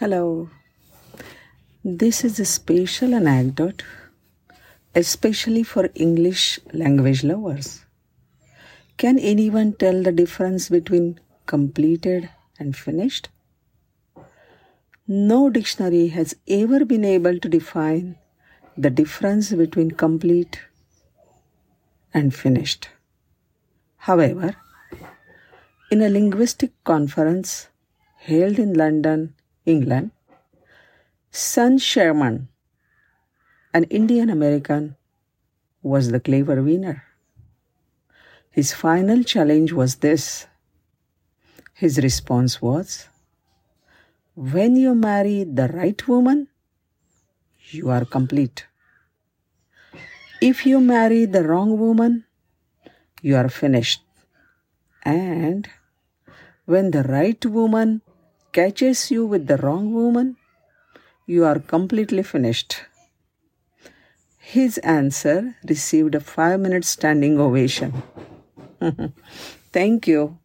Hello. This is a special anecdote, especially for English language lovers. Can anyone tell the difference between completed and finished? No dictionary has ever been able to define the difference between complete and finished. However, in a linguistic conference held in London England, Son Sherman, an Indian American, was the clever winner. His final challenge was this. His response was When you marry the right woman, you are complete. If you marry the wrong woman, you are finished. And when the right woman catches you with the wrong woman, you are completely finished. His answer received a five minute standing ovation. Thank you.